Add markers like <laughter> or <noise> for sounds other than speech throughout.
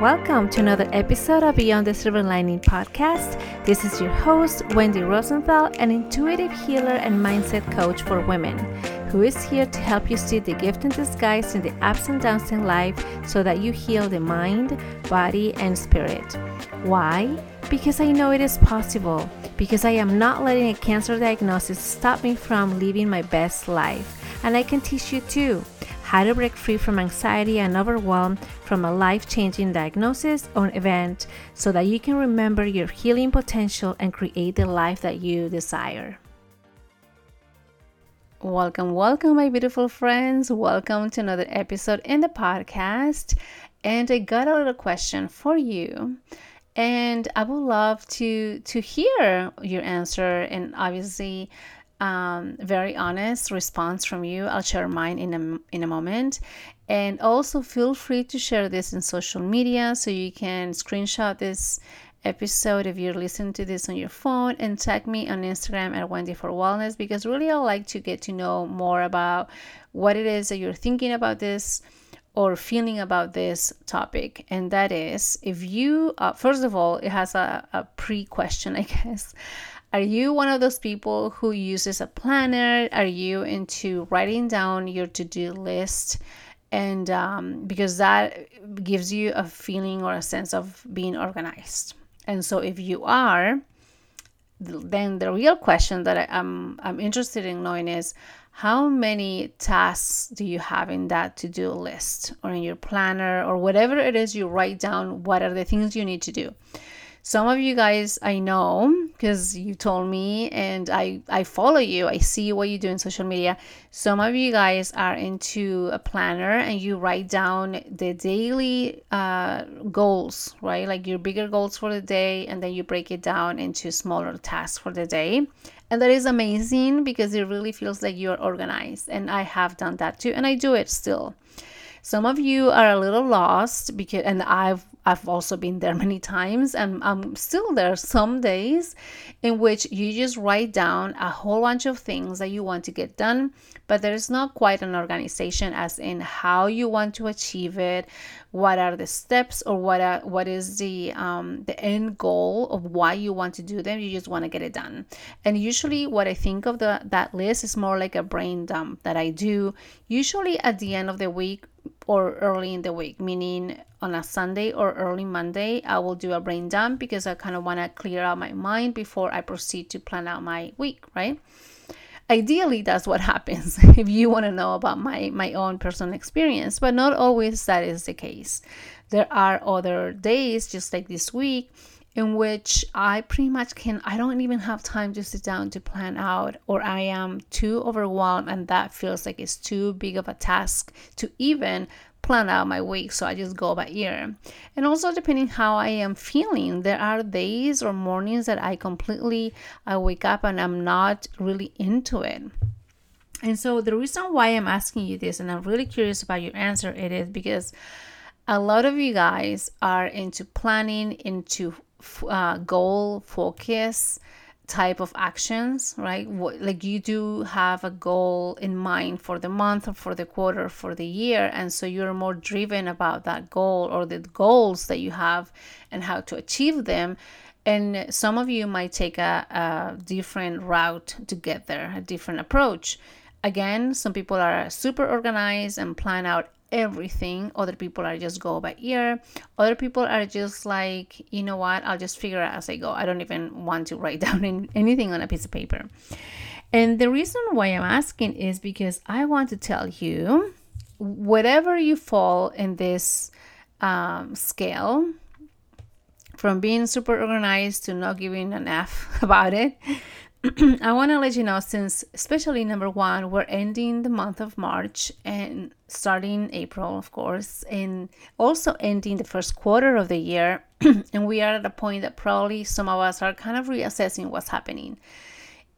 Welcome to another episode of Beyond the Silver Lining podcast. This is your host, Wendy Rosenthal, an intuitive healer and mindset coach for women, who is here to help you see the gift in disguise in the ups and downs in life so that you heal the mind, body, and spirit. Why? Because I know it is possible. Because I am not letting a cancer diagnosis stop me from living my best life. And I can teach you too how to break free from anxiety and overwhelm from a life changing diagnosis or event so that you can remember your healing potential and create the life that you desire. Welcome, welcome, my beautiful friends. Welcome to another episode in the podcast. And I got a little question for you. And I would love to to hear your answer and obviously um, very honest response from you. I'll share mine in a, in a moment. And also feel free to share this in social media so you can screenshot this episode if you're listening to this on your phone and tag me on Instagram at Wendy for Wellness because really I like to get to know more about what it is that you're thinking about this or feeling about this topic. And that is if you, uh, first of all, it has a, a pre question, <laughs> I guess. Are you one of those people who uses a planner? Are you into writing down your to do list? And um, because that gives you a feeling or a sense of being organized. And so, if you are, then the real question that I, I'm, I'm interested in knowing is how many tasks do you have in that to do list or in your planner or whatever it is you write down? What are the things you need to do? Some of you guys I know because you told me and I I follow you. I see what you do in social media. Some of you guys are into a planner and you write down the daily uh, goals, right? Like your bigger goals for the day, and then you break it down into smaller tasks for the day. And that is amazing because it really feels like you're organized. And I have done that too, and I do it still. Some of you are a little lost because, and I've I've also been there many times and I'm still there some days in which you just write down a whole bunch of things that you want to get done, but there is not quite an organization as in how you want to achieve it, what are the steps or what are, what is the um, the end goal of why you want to do them. You just want to get it done. And usually what I think of the that list is more like a brain dump that I do usually at the end of the week or early in the week, meaning on a Sunday or early Monday, I will do a brain dump because I kind of want to clear out my mind before I proceed to plan out my week, right? Ideally, that's what <laughs> happens if you want to know about my, my own personal experience, but not always that is the case. There are other days, just like this week, in which I pretty much can, I don't even have time to sit down to plan out, or I am too overwhelmed, and that feels like it's too big of a task to even plan out my week. So I just go by ear. And also, depending how I am feeling, there are days or mornings that I completely, I wake up and I'm not really into it. And so the reason why I'm asking you this, and I'm really curious about your answer, it is because a lot of you guys are into planning, into uh, goal focus type of actions, right? What, like you do have a goal in mind for the month or for the quarter, for the year. And so you're more driven about that goal or the goals that you have and how to achieve them. And some of you might take a, a different route to get there, a different approach. Again, some people are super organized and plan out everything. Other people are just go by ear. Other people are just like, you know what, I'll just figure it out as I go. I don't even want to write <laughs> down anything on a piece of paper. And the reason why I'm asking is because I want to tell you whatever you fall in this um, scale, from being super organized to not giving an F <laughs> about it, <clears throat> I want to let you know since, especially number one, we're ending the month of March and starting April, of course, and also ending the first quarter of the year. <clears throat> and we are at a point that probably some of us are kind of reassessing what's happening.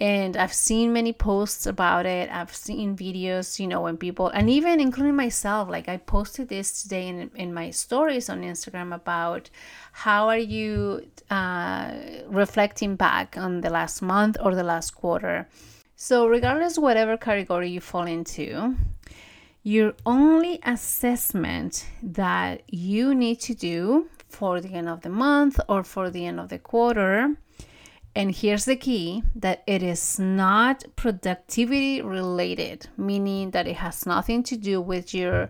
And I've seen many posts about it. I've seen videos, you know, when people, and even including myself, like I posted this today in, in my stories on Instagram about how are you uh, reflecting back on the last month or the last quarter. So, regardless whatever category you fall into, your only assessment that you need to do for the end of the month or for the end of the quarter and here's the key that it is not productivity related, meaning that it has nothing to do with your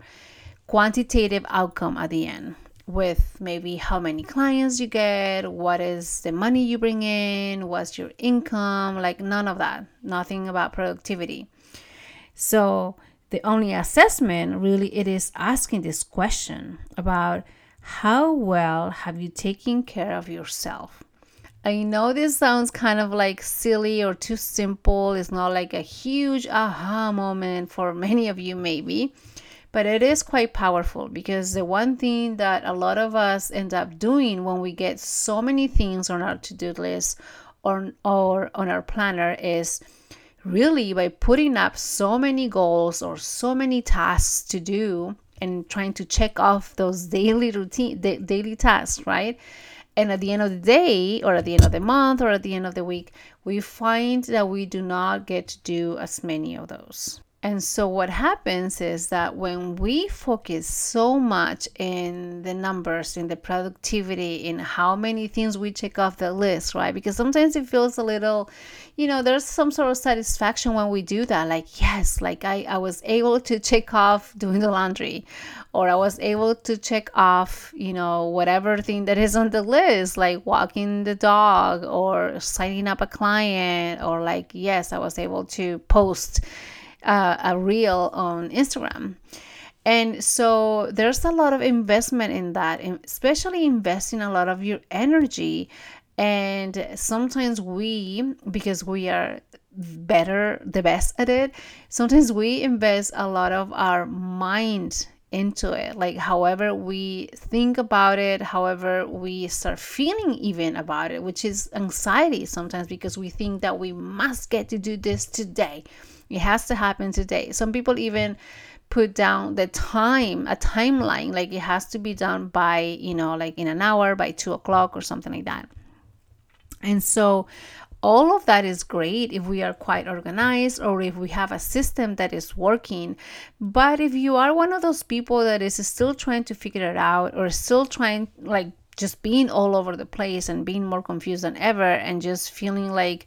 quantitative outcome at the end, with maybe how many clients you get, what is the money you bring in, what's your income, like none of that, nothing about productivity. So, the only assessment really it is asking this question about how well have you taken care of yourself I know this sounds kind of like silly or too simple. It's not like a huge aha moment for <laughs> many of you, maybe, but it is quite powerful because the one thing that a lot of us end up doing when we get so many things on our to do list or, or on our planner is really by putting up so many goals or so many tasks to do and trying to check off those <laughs> daily routine daily tasks right and at the end of the day, or at the end of the month, or at the end of the week, we find that we do not get to do as many of those. And so, what happens is that when we focus so much in the numbers, in the productivity, in how many things we check off the list, right? Because sometimes it feels a little, you know, there's some sort of satisfaction when we do that. Like, yes, like I, I was able to check off doing the laundry, or I was able to check off, you know, whatever thing that is on the list, like walking the dog, or signing up a client, or like, yes, I was able to post uh, a reel on Instagram. And so there's a lot of investment in that, especially investing a lot of your energy. And sometimes we, because we are better, the best at it, sometimes we invest a lot of our mind into it like however we think about it however we start feeling even about it which is anxiety sometimes because we think that we must get to do this today it has to happen today. Some people even put down the time, a timeline, like it has to be done by, you know, like in an hour, by two o'clock or something like that. And so all of that is great if we are quite organized or if we have a system that is working. But if you are one of those people that is still trying to figure it out or still trying, like, just being all over the place and being more confused than ever and just feeling like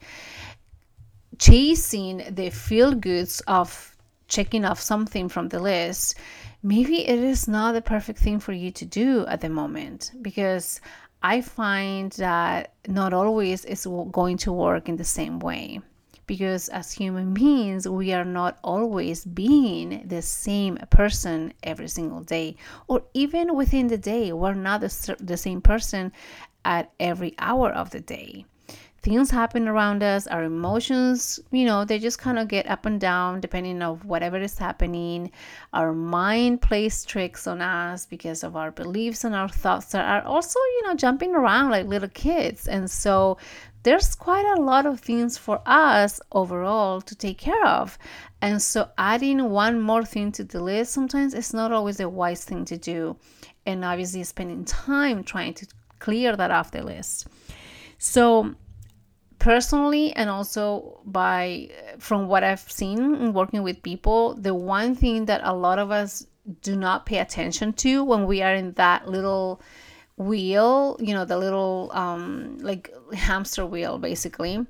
chasing the feel goods of checking off something from the list, maybe it is not the perfect thing for you to do at the moment because I find that not always is going to work in the same way. Because as human beings, we are not always being the same person every single day, or even within the day, we're not the, the same person at every hour of the day things happen around us our emotions you know they just kind of get up and down depending on whatever is happening. Our mind plays tricks on us because of our beliefs and our thoughts that are also you know jumping around like little kids. And so there's quite a lot of things for us overall to take care of. And so adding one more thing to the list sometimes it's not always a wise thing to do. And obviously spending time trying to clear that off the list. So personally and also by from what I've seen working with people, the one thing that a lot of us do not pay attention to when we are in that little wheel, you know, the little um like hamster wheel basically.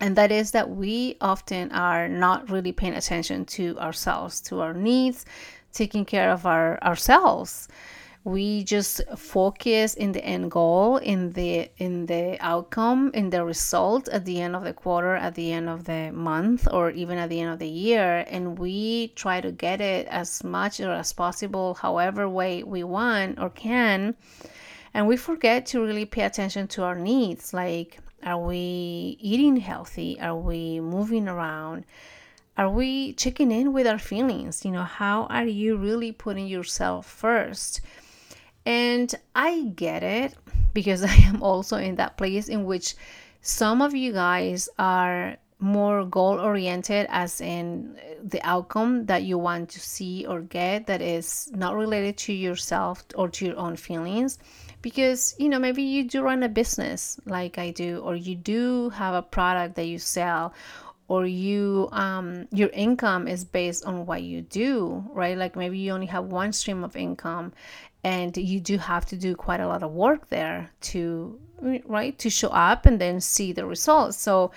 And that is that we often are not really paying attention to ourselves, to our needs, taking care of our ourselves we just focus in the end goal in the in the outcome in the result at the end of the quarter at the end of the month or even at the end of the year and we try to get it as much or as possible however way we want or can. And we forget to really pay attention to our needs like are we eating healthy? Are we moving around? Are we checking in with our feelings? You know how are you really putting yourself first and I get it because <laughs> I am also in that place in which some of you guys are more goal oriented as in the outcome that you want to see or get that is not related to yourself or to your own feelings. Because you know maybe you do run a business like I do or you do have a product that you sell or you um, your income is based on what you do right? Like maybe you only have one stream of income and you do have to do quite a lot of work there to right to show up and then see the results. So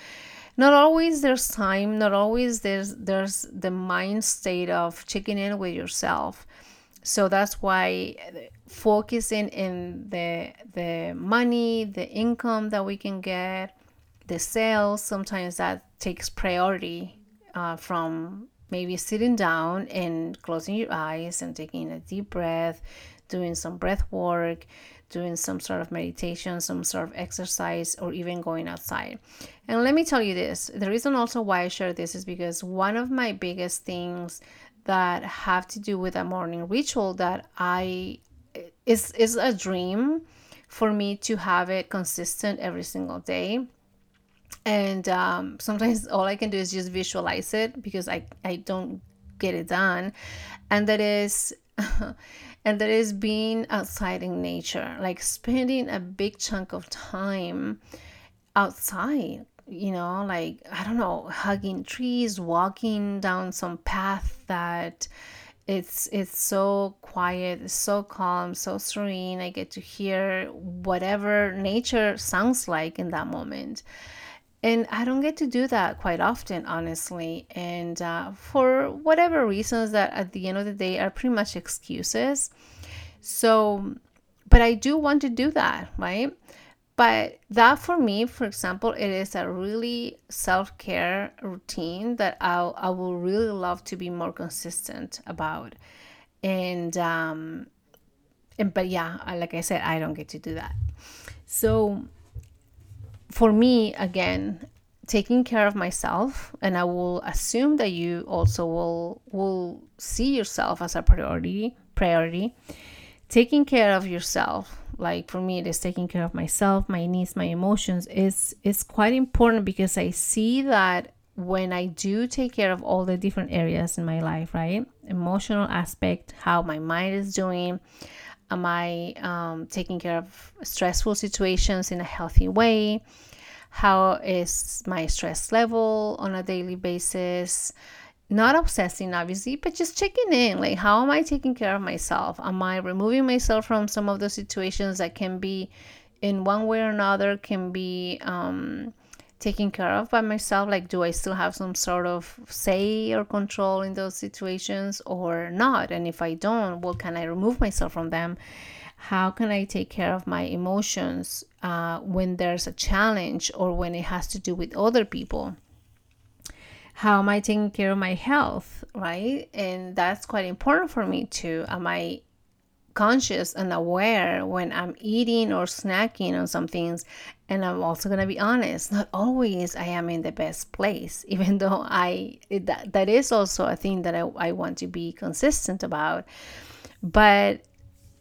not always there's time not always there's there's the mind state of checking in with yourself. So that's why focusing in the the money the income that we can get the sales sometimes that takes priority uh, from maybe sitting down and closing your eyes and taking a deep breath doing some breath work doing some sort of meditation some sort of exercise or even going outside. And let me tell you this the reason also why i share this is because one of my biggest things that have to do with a morning ritual that I is is a dream for me to have it consistent every single day. And um, sometimes <laughs> all i can do is just visualize it because i i don't get it done. And that is <laughs> and that is being outside in nature like spending a big chunk of time outside you know like i don't know hugging trees walking down some path that it's it's so quiet so calm so serene. I get to hear whatever nature sounds like in that moment and i don't get to do that quite often honestly and uh, for whatever reasons that at the end of the day are pretty much excuses so but i do want to do that right but that for me, for example, it is a really self care routine that I I will really love to be more consistent about. And um, and but yeah, like I said, I don't get to do that. So for me, again, taking care of myself, and I will assume that you also will will see yourself as a priority. Priority, taking care of yourself like for me it is taking care of myself my needs my emotions is is quite important because i see that when i do take care of all the different areas in my life right emotional aspect how my mind is doing am i um, taking care of stressful situations in a healthy way? How is my stress level on a daily basis? Not obsessing obviously but just checking in like how am i taking care of myself? Am i removing myself from some of the situations that can be in one way or another can be um, taken care of by myself like do i still have some sort of say or control in those situations or not and if i don't well can i remove myself from them how can i take care of my emotions uh, when there's a challenge or when it has to do with other people how am I taking care of my health, right? And that's quite important for me too. Am I conscious and aware when I'm eating or snacking on some things? And I'm also going to be honest, not always I am in the best place, <laughs> even though I, that, that is also a thing that I, I want to be consistent about. But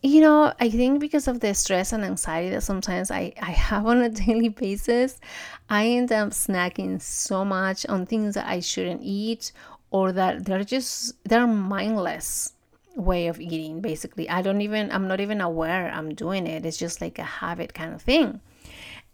you know, I think because of the stress and anxiety that sometimes I, I <laughs> have on a daily basis, I end up snacking so much on things that I shouldn't eat or that they're just they're mindless way of eating basically. I don't even I'm not even aware I'm doing it. It's just like a habit kind of thing.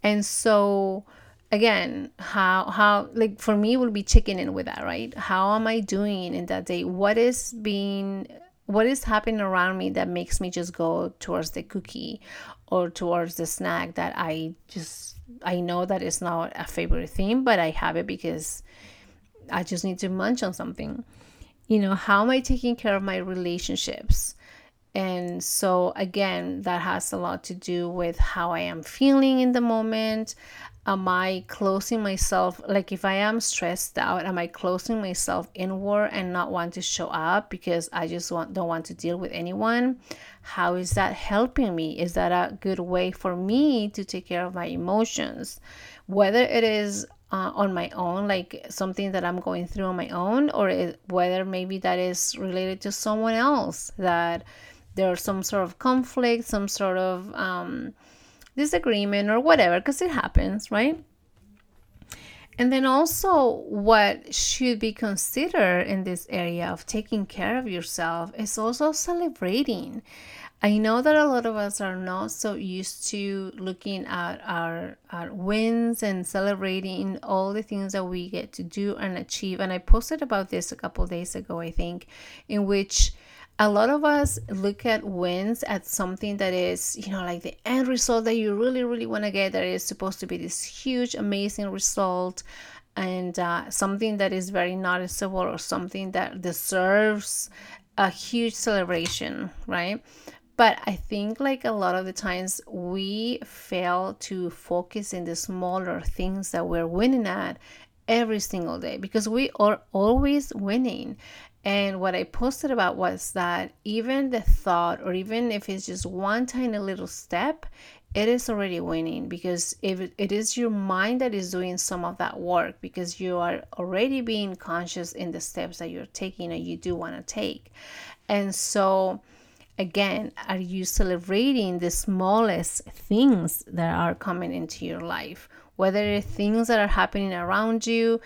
And so again, how how like for me will be checking in with that, right? How am I doing in that day? What is being what is happening around me that makes me just go towards the cookie or towards the snack that I just I know that it's not a favorite thing, but I have it because I just need to munch on something. You know, how am I taking care of my relationships? And so, again, that has a lot to do with how I am feeling in the moment, am I closing myself like if I am stressed out am I closing myself inward and not want to show up because I just want don't want to deal with anyone? How is that helping me? Is that a good way for me to take care of my emotions? Whether it is uh, on my own like something that I'm going through on my own or it, whether maybe that is related to someone else that there's some sort of conflict some sort of um, disagreement or whatever because it happens right And then also, what should be considered in this area of taking care of yourself is also celebrating. I know that a lot of us are not so used to looking at our, our wins and celebrating all the things that we get to do and achieve. And I posted about this a couple days ago, I think, in which a lot of us look at wins as something that is, you know, like the end result that you really, really want to get, that is supposed to be this huge, amazing result and uh, something that is very noticeable or something that deserves a huge celebration, right? But I think like a lot of the times we fail to focus in the smaller things that we're winning at every single day because we are always winning. And what I posted about was that even the thought, or even if it's just one tiny little step, it is already winning because if it is your mind that is doing some of that work because you are already being conscious in the steps that you're taking and you do want to take. And so, again, are you celebrating the smallest things that are coming into your life? Whether it's things that are happening around you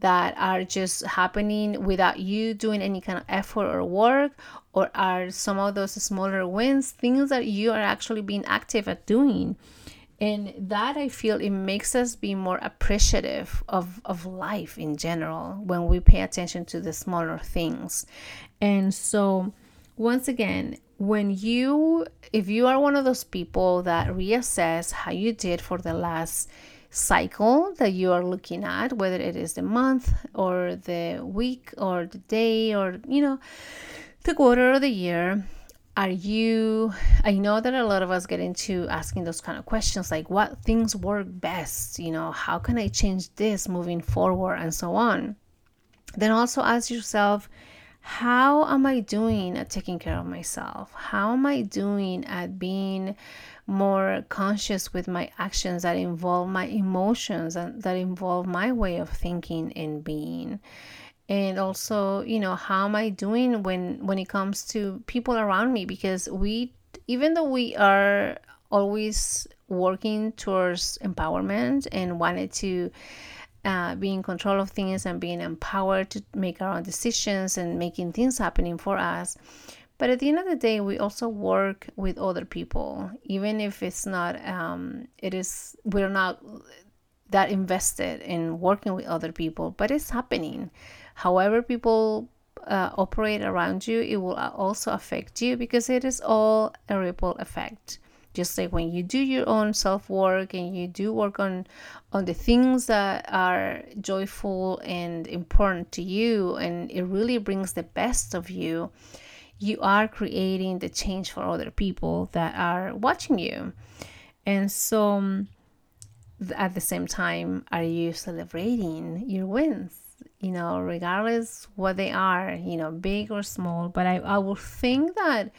that are just happening without you doing any kind of effort or work, or are some of those smaller wins things that you are actually being active at doing? and that i feel it makes us be more appreciative of, of life in general when we pay attention to the smaller things and so once again when you if you are one of those people that reassess how you did for the last cycle that you are looking at whether it is the month or the week or the day or you know the quarter or the year are you i know that a lot of us get into asking those kind of questions like what things work best you know how can i change this moving forward and so on then also ask yourself how am I doing at taking care of myself? How am I doing at being more conscious with my actions that involve my emotions and that involve my way of thinking and being? And also, you know, how am I doing when when it comes to people around me because we even though we are always working towards empowerment and wanted to uh, being in control of things and being empowered to make our own decisions and making things happening for us. But at the end of the day, we also work with other people, even if it's not, um, it is, we're not that invested in working with other people, but it's happening. However, people uh, operate around you, it will also affect you because it is all a ripple effect just like when you do your own self work and you do work on on the things that are joyful and important to you and it really brings the best of you you are creating the change for other people that are watching you. And so um, at the same time are you celebrating your wins? You know regardless what they are you know big or small but i, I will think that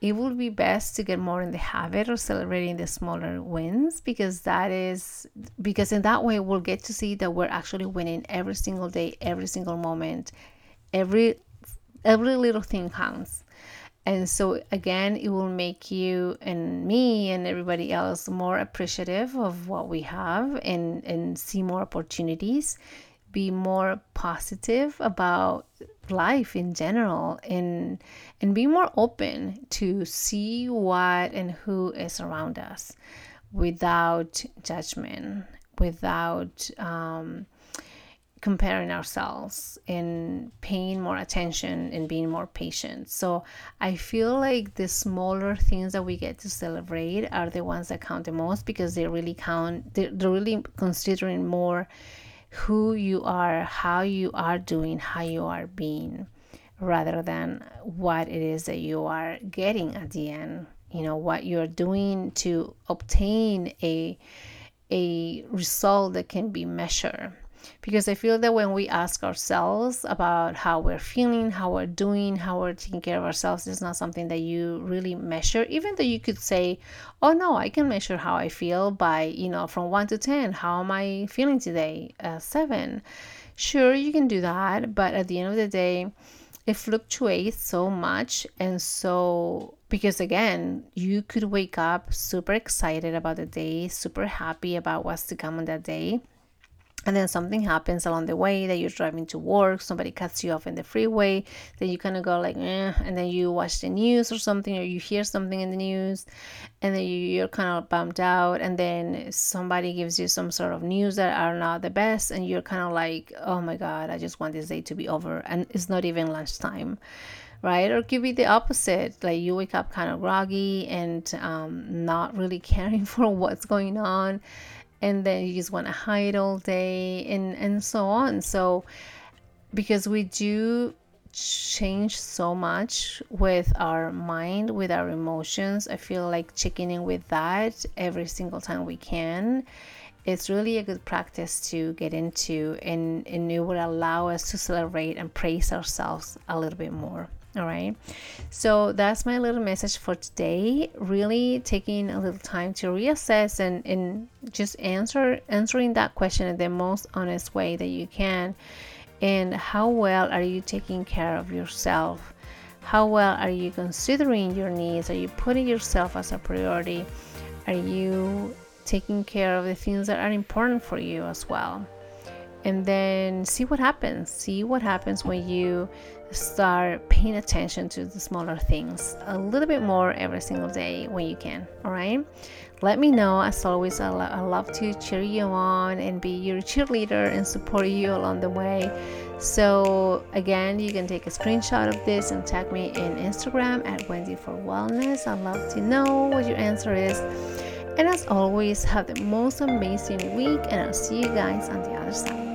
it would be best to get more in the habit of celebrating the smaller wins because that is because in that way we'll get to see that we're actually winning every single day every single moment every every little thing counts. And so again it will make you and me and everybody else more appreciative of what we have and and see more opportunities be more positive about life in general and and be more open to see what and who is around us without judgment without um, comparing ourselves and paying more attention and being more patient. So I feel like the smaller things that we get to celebrate are the ones that count the most because they really count, they're, they're really considering more who you are, how you are doing, how you are being, rather than what it is that you are getting at the end. You know, what you're doing to obtain a a result that can be measured because I feel that when we ask ourselves about how we're feeling, how we're doing, how we're taking care of ourselves, it's not something that you really measure. Even though you could say, "Oh no, I can measure how I feel by you know from one to ten. How am I feeling today? Uh, seven. Sure, you can do that, but at the end of the day, it fluctuates so much, and so because again, you could wake up super excited about the day, super happy about what's to come on that day and then something happens along the way that you're driving to work somebody cuts you off in the freeway then you kind of go like eh, and then you watch the news or something or you hear something in the news and then you're kind of bummed out and then somebody gives you some sort of news that are not the best and you're kind of like oh my god i just want this day to be over and it's not even lunchtime right? Or it could be the opposite like you wake up kind of groggy and um, not really <laughs> caring for what's going on and then you just want to hide all day and and so on. So because we do change so much with our mind with our emotions i feel like checking in with that every single time we can. It's really a good practice to get into and, and it will allow us to celebrate and praise ourselves a little bit more all right. So that's my little message for today. Really taking a little time to reassess and, and just answer answering that question in the most honest way that you can. And how well are you taking care of yourself? How well are you considering your needs? Are you putting yourself as a priority? Are you taking care of the things that are important for you as well? And then see what happens. See what happens when you start paying attention to the smaller things a little bit more every single day when you can. All right. Let me know. As always, I, lo- I love to cheer you on and be your cheerleader and support you along the way. So, again, you can take a screenshot of this and tag me in Instagram at Wendy for Wellness. I'd love to know what your answer is. And as always, have the most amazing week, and I'll see you guys on the other side.